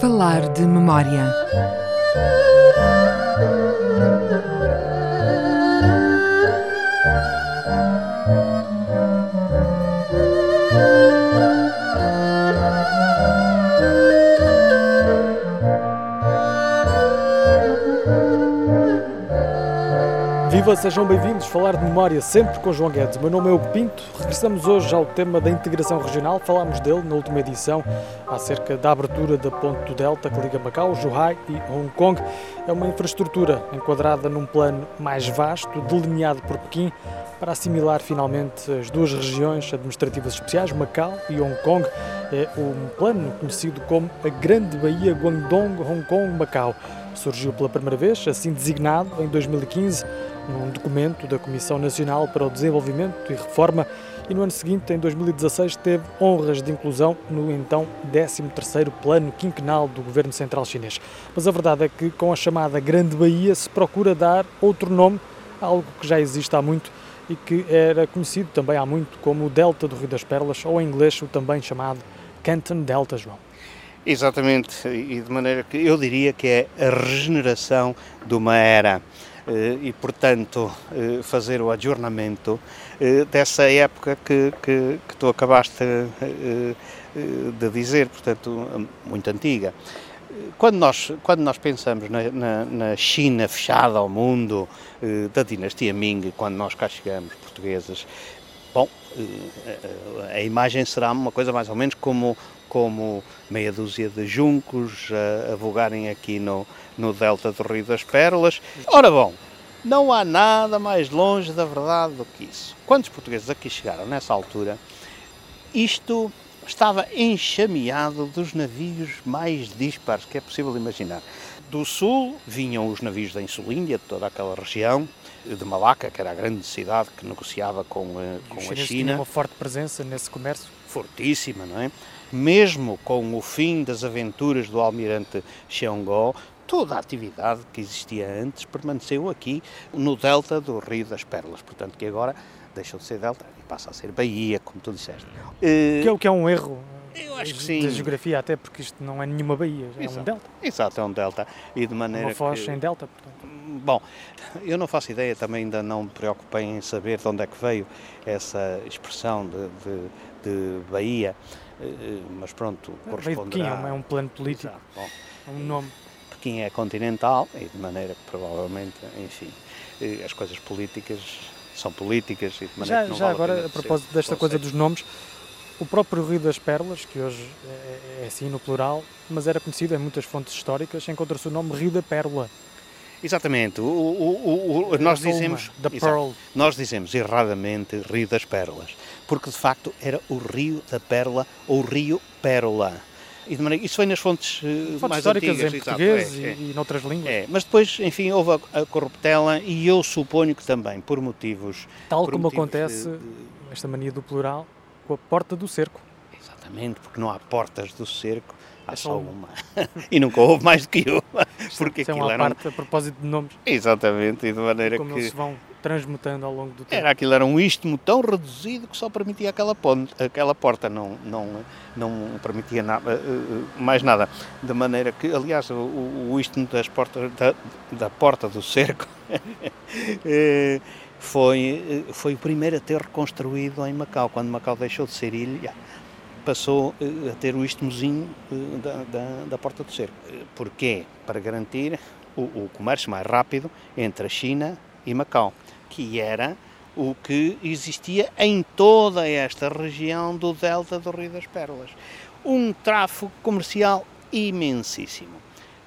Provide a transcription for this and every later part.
Falar de memória. Viva, sejam bem-vindos. Falar de memória sempre com João Guedes. Meu nome é Hugo Pinto. Regressamos hoje ao tema da integração regional. Falámos dele na última edição, acerca da abertura da ponte do Delta que liga Macau, Zhuhai e Hong Kong. É uma infraestrutura enquadrada num plano mais vasto, delineado por Pequim, para assimilar finalmente as duas regiões administrativas especiais, Macau e Hong Kong. É um plano conhecido como a Grande Baía Guangdong Hong Kong Macau. Surgiu pela primeira vez, assim designado, em 2015, num documento da Comissão Nacional para o Desenvolvimento e Reforma e no ano seguinte, em 2016, teve honras de inclusão no então 13º Plano Quinquenal do Governo Central Chinês. Mas a verdade é que com a chamada Grande Baía se procura dar outro nome algo que já existe há muito e que era conhecido também há muito como o Delta do Rio das Perlas, ou em inglês o também chamado Canton Delta, João. Exatamente, e de maneira que eu diria que é a regeneração de uma era e, portanto, fazer o adjornamento dessa época que, que, que tu acabaste de dizer, portanto, muito antiga. Quando nós, quando nós pensamos na, na, na China fechada ao mundo, da dinastia Ming, quando nós cá chegamos, portugueses, bom, a imagem será uma coisa mais ou menos como como meia dúzia de juncos a, a vogarem aqui no, no delta do Rio das Pérolas. Ora bom, não há nada mais longe da verdade do que isso. Quando os portugueses aqui chegaram nessa altura, isto estava enxameado dos navios mais dispares que é possível imaginar. Do sul vinham os navios da Insulíndia, de toda aquela região, de Malaca, que era a grande cidade que negociava com, com a China. Tinha uma forte presença nesse comércio. Fortíssima, não é? mesmo com o fim das aventuras do almirante Xiongó, toda a atividade que existia antes permaneceu aqui no delta do Rio das Pérolas, portanto que agora deixou de ser delta e passa a ser Bahia, como tu disseste. Que é o que é um erro eu acho que da sim. geografia, até porque isto não é nenhuma baía, é Exato. um delta. Exato, é um delta. E de maneira Uma foz que... em delta, portanto. Bom, eu não faço ideia, também ainda não me preocupei em saber de onde é que veio essa expressão de, de, de Bahia, eh, mas pronto, Veio de corresponderá... Pequim, é um plano político, Exato. Bom, é um nome. Pequim é continental e de maneira que provavelmente, enfim, as coisas políticas são políticas e de maneira Já, que não já vale agora, pena a propósito desta coisa conceito. dos nomes, o próprio Rio das Pérolas, que hoje é, é assim no plural, mas era conhecido em muitas fontes históricas, encontra-se o nome Rio da Pérola. Exatamente, o, o- o- o- nós dizemos... Exato. Nós dizemos erradamente Rio das Pérolas, porque de facto era o Rio da Pérola ou Rio Pérola. E de maneira, isso vem nas fontes, eh, Fontes mais históricas antigas. em português é, e, é. e noutras línguas. É, mas depois, enfim, houve a, a corruptela e eu suponho que também por motivos... Tal por como motivos acontece, de- de- esta mania do plural, com a porta do cerco. Exatamente, porque não há portas do cerco, há É só só uma. e nunca houve mais do que uma, porque Isso é aquilo uma era... um- parte a propósito de nomes, Exatamente, e de maneira como que... eles vão transmutando ao longo do tempo. Era aquilo era um istmo tão reduzido que só permitia aquela ponte, aquela porta, não não não permitia nada, eh, eh, mais nada. De maneira que, aliás, o, o istmo das portas da, da porta do cerco eh, foi foi o primeiro a ter reconstruído em Macau, quando Macau deixou de ser ilha. Passou a ter o istmozinho da, da, da porta do cerco. Porquê? Para garantir o, o comércio mais rápido entre a China e Macau, que era o que existia em toda esta região do delta do Rio das Pérolas. Um tráfego comercial imensíssimo,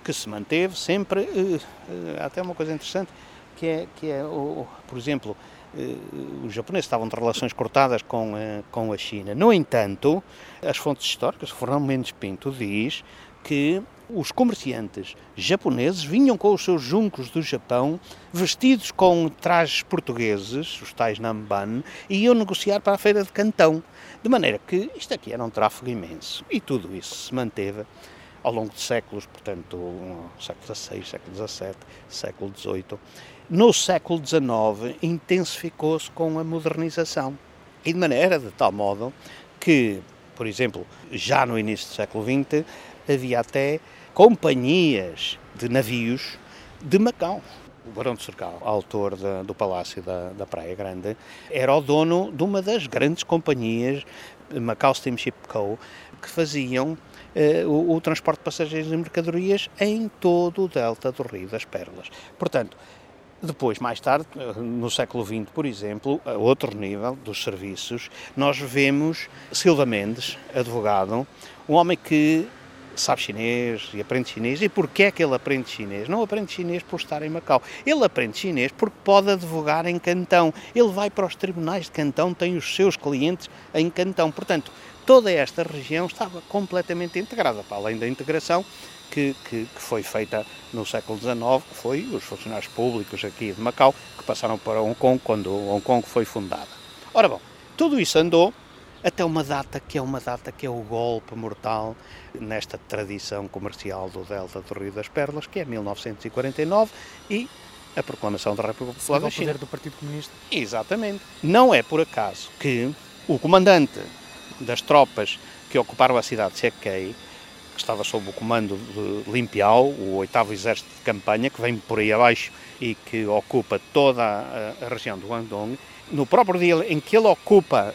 que se manteve sempre, eh, eh, até uma coisa interessante, que é, que é o, por exemplo, eh, os japoneses estavam de relações cortadas com, eh, com a China. No entanto, as fontes históricas, Fernando Mendes Pinto diz que os comerciantes japoneses vinham com os seus juncos do Japão, vestidos com trajes portugueses, os tais Namban, e iam negociar para a feira de Cantão. De maneira que isto aqui era um tráfego imenso. E tudo isso se manteve ao longo de séculos, portanto, século XVI, século XVII, século XVIII. No século XIX intensificou-se com a modernização. E de maneira, de tal modo, que, por exemplo, já no início do século XX, havia até companhias de navios de Macau. O Barão de Cercal, autor da, do Palácio da, da Praia Grande, era o dono de uma das grandes companhias, Macau Steamship Co., que faziam eh, o, o, transporte de passageiros e mercadorias em todo o delta do Rio das Perlas. Portanto, depois, mais tarde, eh, no século XX, por exemplo, a outro nível dos serviços, nós vemos Silva Mendes, advogado, um homem que sabe chinês e aprende chinês. E porquê é que ele aprende chinês? Não aprende chinês por estar em Macau. Ele aprende chinês porque pode advogar em Cantão. Ele vai para os tribunais de Cantão, tem os seus clientes em Cantão. Portanto, toda esta região estava completamente integrada, para além da integração que, que, que, foi feita no século XIX, que foi os funcionários públicos aqui de Macau, que passaram para Hong Kong quando Hong Kong foi fundada. Ora bom, tudo isso andou até uma data que é uma data que é o golpe mortal nesta tradição comercial do Delta do Rio das Perlas, que é 1949 e a proclamação da República Popular da China. do Partido Comunista. Exatamente. Não é por acaso que o comandante das tropas que ocuparam a cidade de Sequei, que estava sob o comando de Limpiao, o oitavo exército de campanha, que vem por aí abaixo e que ocupa toda a, a região do Guangdong, no próprio dia em que ele ocupa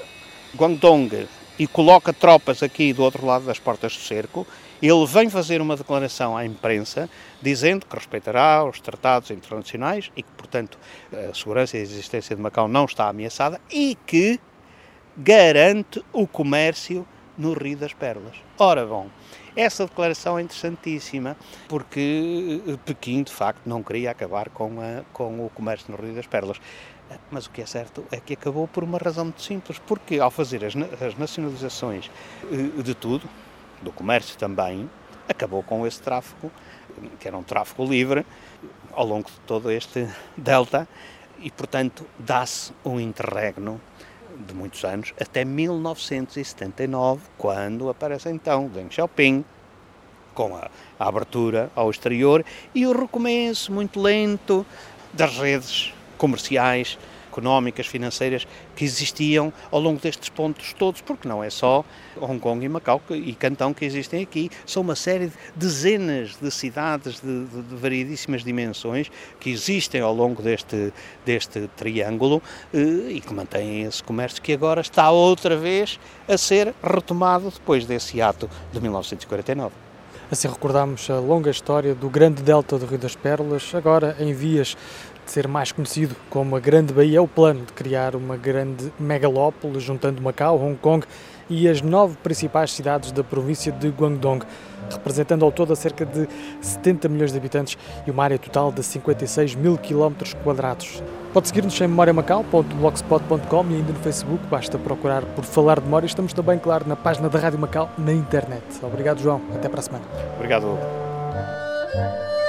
Guangdong e coloca tropas aqui do outro lado das portas do cerco, ele vem fazer uma declaração à imprensa dizendo que respeitará os tratados internacionais e que, portanto, a segurança e a existência de Macau não está ameaçada e que garante o comércio no Rio das Perlas. Ora bom, essa declaração é interessantíssima porque Pequim, de facto, não queria acabar com, a, com o comércio no Rio das Perlas. Mas o que é certo é que acabou por uma razão muito simples, porque ao fazer as, as nacionalizações eh, de tudo, do comércio também, acabou com esse tráfego, que era um tráfego livre, ao longo de todo este delta, e portanto dá-se um interregno de muitos anos, até 1979, quando aparece então Deng Xiaoping, com a, a abertura ao exterior e o recomeço muito lento das redes comerciais, económicas, financeiras que existiam ao longo destes pontos todos, porque não é só Hong Kong e Macau e Cantão que existem aqui, são uma série de dezenas de cidades de, de, de variedíssimas dimensões que existem ao longo deste, deste triângulo eh, e que mantêm esse comércio que agora está outra vez a ser retomado depois desse ato de 1949. Assim recordamos a longa história do grande delta do Rio das Pérolas, agora em vias ser mais conhecido como a Grande Baía, é o plano de criar uma grande megalópole juntando Macau, Hong Kong e as nove principais cidades da província de Guangdong, representando ao todo cerca de 70 milhões de habitantes e uma área total de 56 mil quilómetros quadrados. Pode seguir-nos em memoriamacau.blogspot.com e ainda no Facebook, basta procurar por Falar de Memória. Estamos também, claro, na página da Rádio Macau na internet. Obrigado, João. Até para a semana. Obrigado.